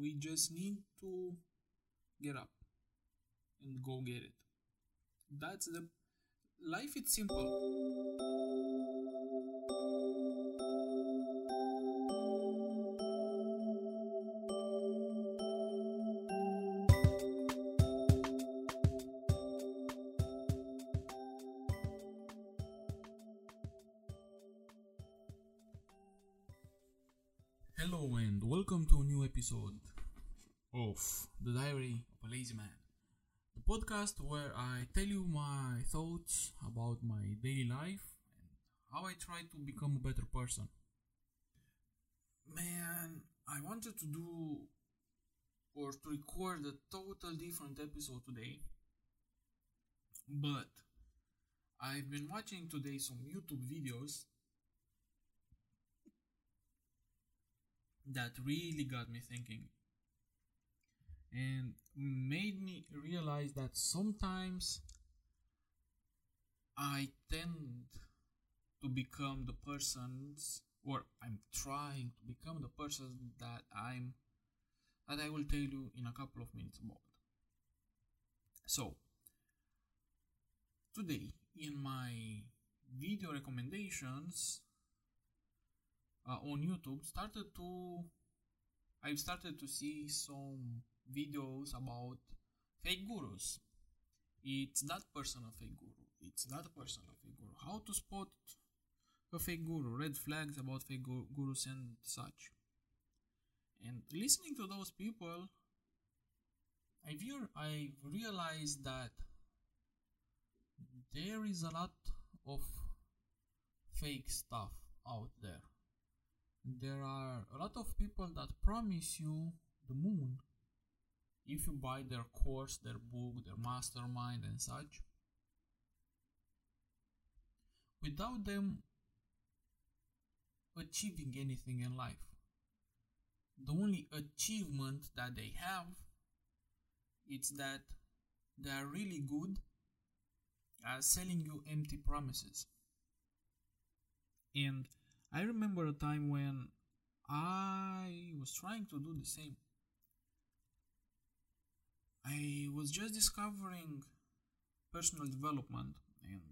we just need to get up and go get it. That's the life it's simple. Hello and welcome to a new episode of The Diary of a Lazy Man, the podcast where I tell you my thoughts about my daily life and how I try to become a better person. Man, I wanted to do or to record a total different episode today, but I've been watching today some YouTube videos that really got me thinking and made me realize that sometimes I tend to become the persons or I'm trying to become the person that I'm that I will tell you in a couple of minutes about. So today in my video recommendations uh, on YouTube started to I've started to see some videos about fake gurus. It's that person a fake guru. It's that person a fake guru. How to spot a fake guru, red flags about fake gu- gurus and such. And listening to those people, I've, I've realized that there is a lot of fake stuff out there there are a lot of people that promise you the moon if you buy their course, their book, their mastermind, and such, without them achieving anything in life. The only achievement that they have is that they are really good at selling you empty promises. And I remember a time when I was trying to do the same. I was just discovering personal development and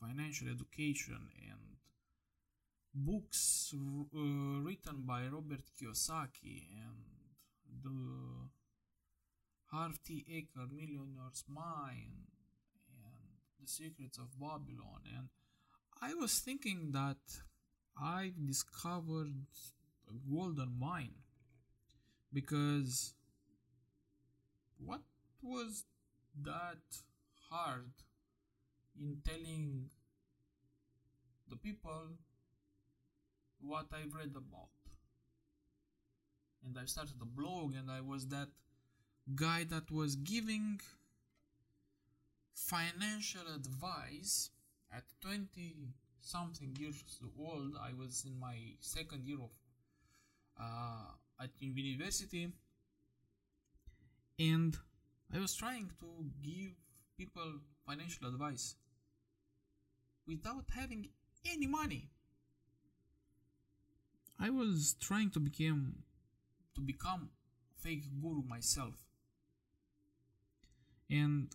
financial education and books uh, written by Robert Kiyosaki and the Harv T. Millionaire's Mind and The Secrets of Babylon and I was thinking that I've discovered a golden mine because what was that hard in telling the people what I've read about? And I started a blog and I was that guy that was giving financial advice at 20 something years old. I was in my second year of uh, at university, and I was trying to give people financial advice without having any money. I was trying to become to become fake guru myself. And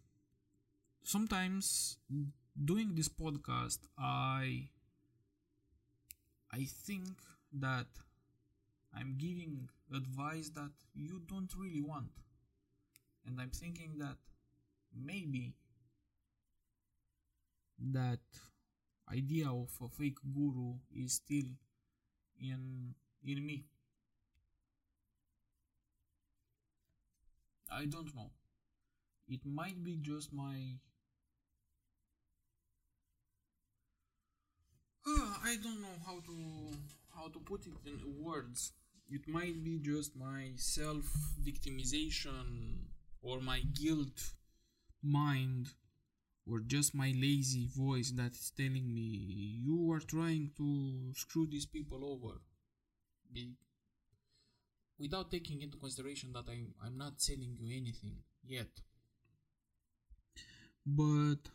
sometimes doing this podcast I I think that I'm giving advice that you don't really want. And I'm thinking that maybe that idea of a fake guru is still in in me. I don't know. It might be just my Uh, I don't know how to how to put it in words. It might be just my self victimization or my guilt mind or just my lazy voice that is telling me you are trying to screw these people over. Be- without taking into consideration that I'm, I'm not selling you anything yet. But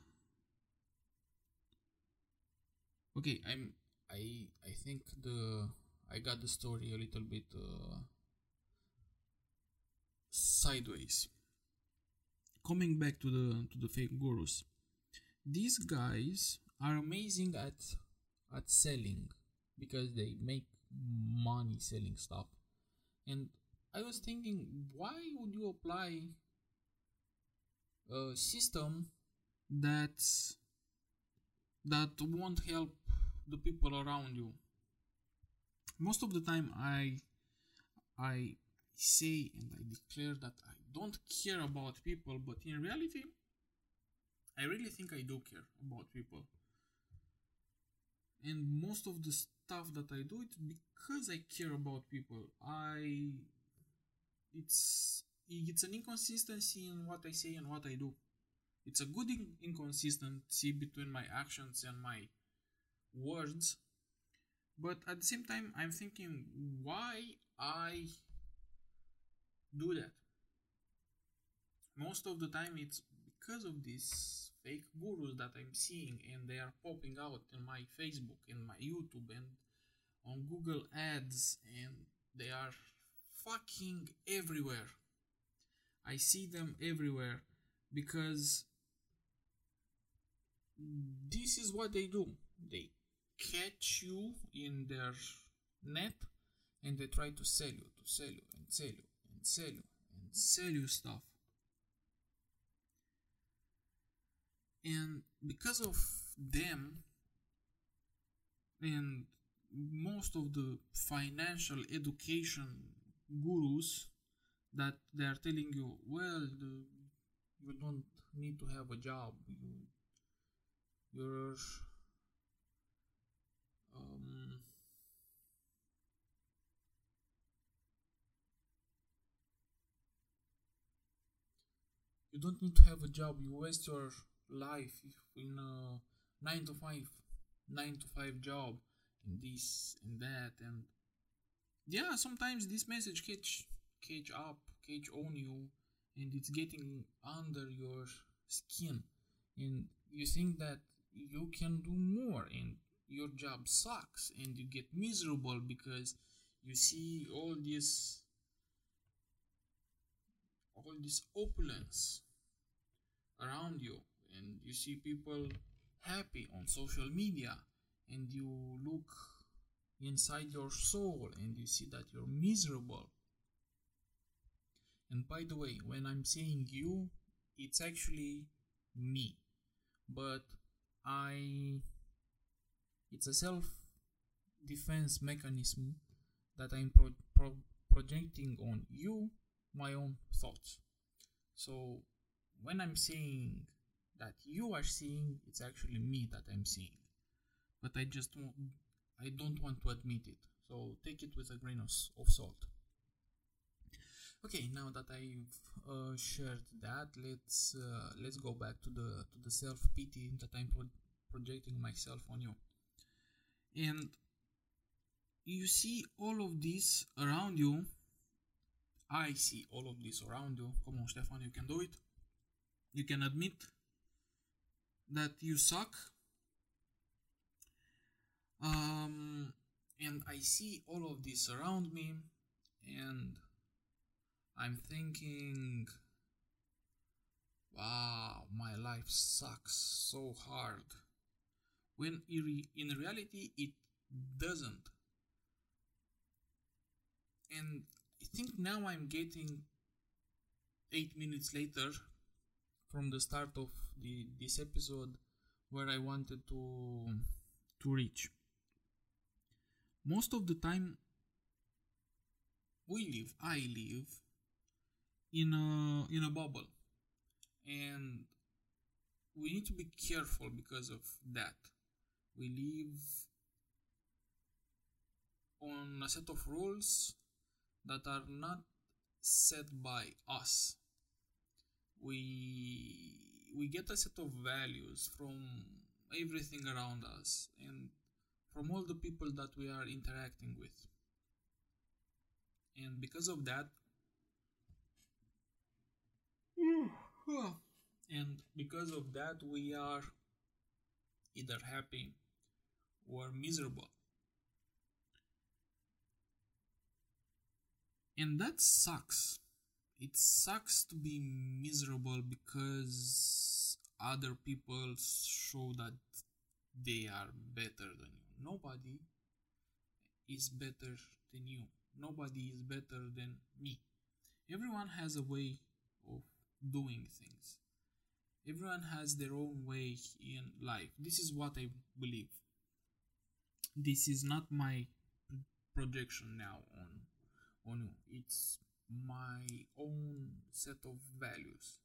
okay i'm i i think the i got the story a little bit uh, sideways. Coming back to the to the fake gurus, these guys are amazing at at selling because they make money selling stuff. And I was thinking, why would you apply a system that's that won't help the people around you? Most of the time, I I say and I declare that I don't care about people, but in reality, I really think I do care about people. And most of the stuff that I do, it's because I care about people. I it's it's an inconsistency in what I say and what I do. It's a good in- inconsistency between my actions and my words. But at the same time, I'm thinking why I do that. Most of the time, it's because of these fake gurus that I'm seeing, and they are popping out in my Facebook, in my YouTube, and on Google Ads, and they are fucking everywhere. I see them everywhere because this is what they do. They catch you in their net and they try to sell you, to sell you, and sell you, and sell you, and sell you stuff. And because of them and most of the financial education gurus that they are telling you, well, the, you don't need to have a job. You, you're um, you don't need to have a job. You waste your life in a nine to five, nine to five job, in this and that, and yeah, sometimes this message catch catch up, catch on you, and it's getting under your skin, and you think that you can do more, and your job sucks, and you get miserable because you see all this all this opulence around you and you see people happy on social media and you look inside your soul and you see that you're miserable. And by the way when i'm saying you it's actually me. But i it's a self defense mechanism that i'm pro- pro- projecting on you my own thoughts. So when i'm saying that you are seeing it's actually me that i'm seeing. But i just i don't want to admit it. So take it with a grain of, of salt. Okay now that i've uh, shared that let's uh, let's go back to the to the self pity that i'm pro- projecting myself on you. And you see all of this around you. I see all of this around you. Come on stefan you can do it. You can admit that you suck. Um and i see all of this around me and i'm thinking wow my life sucks so hard. When in reality it doesn't. And i think now i'm getting 8 minutes later from the start of the this episode where I wanted to mm. to reach. Most of the time we live, I live in a in a bubble. And we need to be careful because of that. We live on a set of rules that are not set by us we we get a set of values from everything around us and from all the people that we are interacting with. And because of that and because of that we are either happy or miserable. And that sucks it sucks to be miserable because other people show that they are better than you. Nobody is better than you. Nobody is better than me. Everyone has a way of doing things. Everyone has their own way in life. This is what I believe. This is not my projection now on on you. It's my own set of values.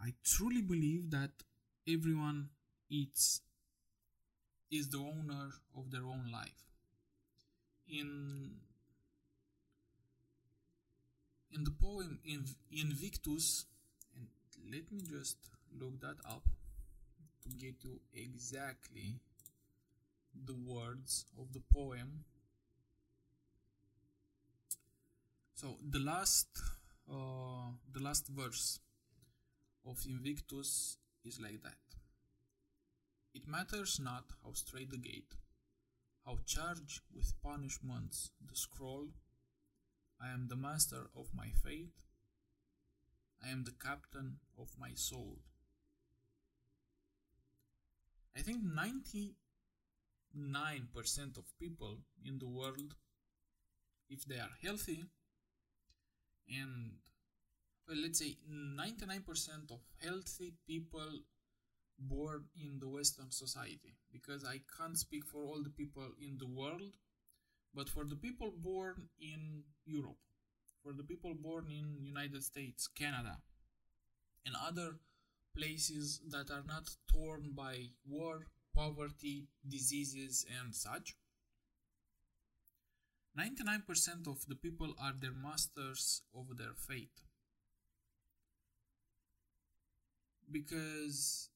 I truly believe that everyone is is the owner of their own life. In in the poem in Invictus, and let me just look that up to get you exactly the words of the poem. So the last uh, the last verse of Invictus is like that. It matters not how straight the gate, how charged with punishments the scroll. I am the master of my fate. I am the captain of my soul. I think 99% of people in the world, if they are healthy, and well, let's say 99% of healthy people born in the Western society, because I can't speak for all the people in the world, but for the people born in Europe, for the people born in United States, Canada, and other places that are not torn by war, poverty, diseases, and such. 99% of the people are their masters of their fate. Because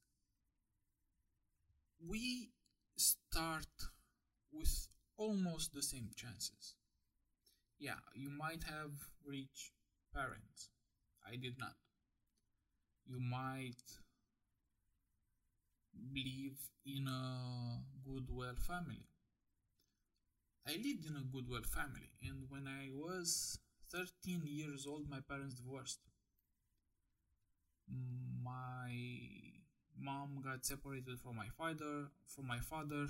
we start with almost the same chances. Yeah, you might have rich parents. I did not. You might live in a good well family. I lived in a good well family, and when I was 13 years old, my parents divorced. My mom got separated from my father. From my father,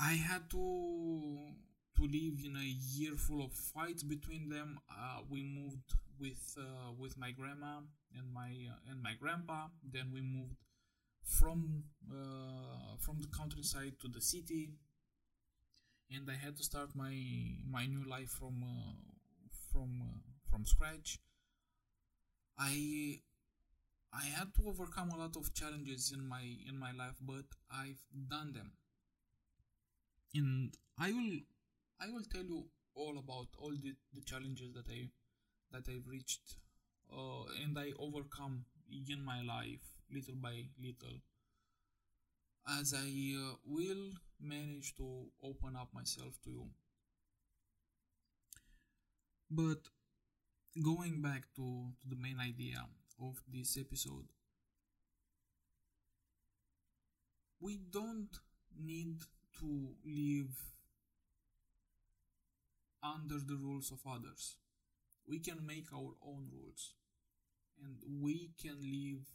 I had to to live in a year full of fights between them. Uh, we moved with uh, with my grandma and my uh, and my grandpa. Then we moved from uh, from the countryside to the city, and I had to start my my new life from uh, from uh, from scratch. I I had to overcome a lot of challenges in my in my life, but I've done them. And I will I will tell you all about all the, the challenges that I that I've reached uh, and I overcome in my life little by little as I uh, will manage to open up myself to you. But going back to, to the main idea of this episode. We don't need to live under the rules of others. We can make our own rules and we can live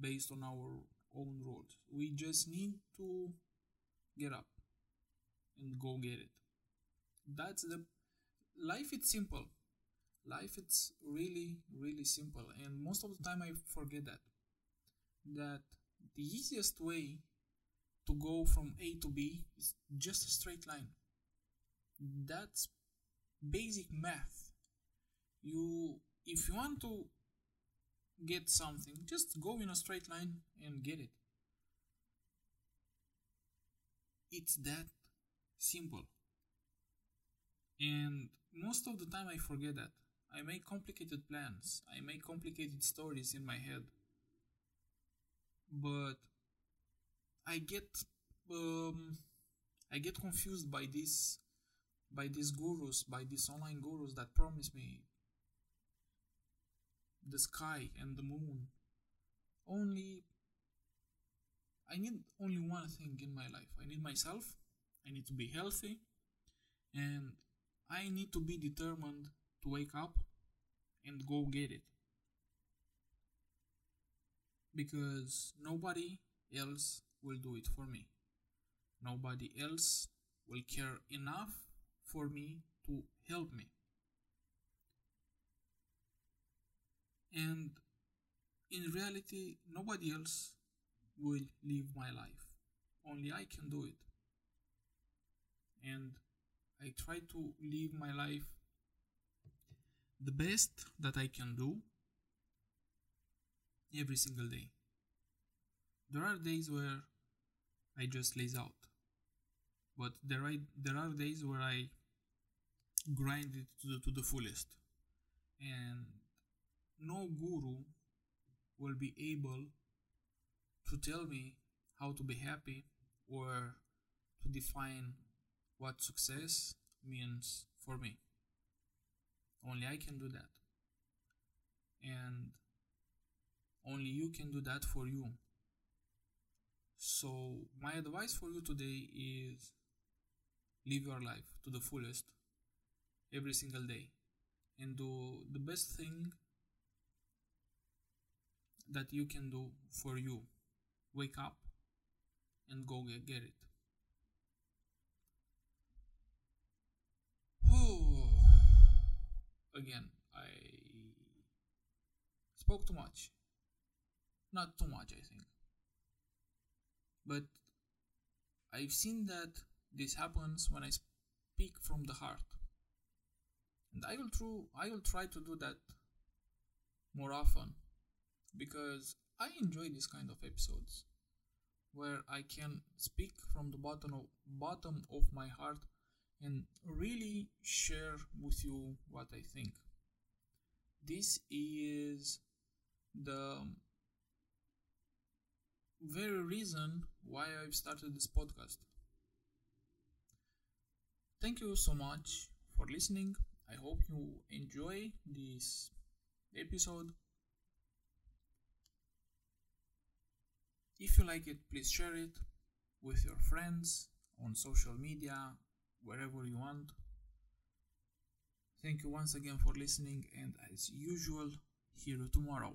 based on our own rules. We just need to get up and go get it. That's the life it's simple life it's really really simple and most of the time i forget that that the easiest way to go from a to b is just a straight line that's basic math you if you want to get something just go in a straight line and get it. It's that simple. And most of the time i forget that. I make complicated plans, I make complicated stories in my head. But I get um, I get confused by this by these gurus, by these online gurus that promise me the sky and the moon. Only I need only one thing in my life. I need myself, I need to be healthy, and I need to be determined to wake up and go get it. Because nobody else will do it for me. Nobody else will care enough for me to help me. And in reality, nobody else will live my life. Only I can do it. And I try to live my life the best that I can do every single day. There are days where I just laze out, but there are there are days where I grind it to the, to the fullest, and no guru will be able to tell me how to be happy or to define what success means for me. Only I can do that. And only you can do that for you. So, my advice for you today is live your life to the fullest every single day and do the best thing that you can do for you. Wake up and go get, it. Again, I spoke too much. Not too much, I think. But I've seen that this happens when I speak from the heart. And I will try, I will try to do that more often because I enjoy this kind of episodes where I can speak from the bottom of, bottom of my heart and really share with you what I think. This is the very reason why I've started this podcast. Thank you so much for listening. I hope you enjoy this episode. If you like it, please share it with your friends on social media, wherever you want. Thank you once again for listening, and as usual, hear you tomorrow.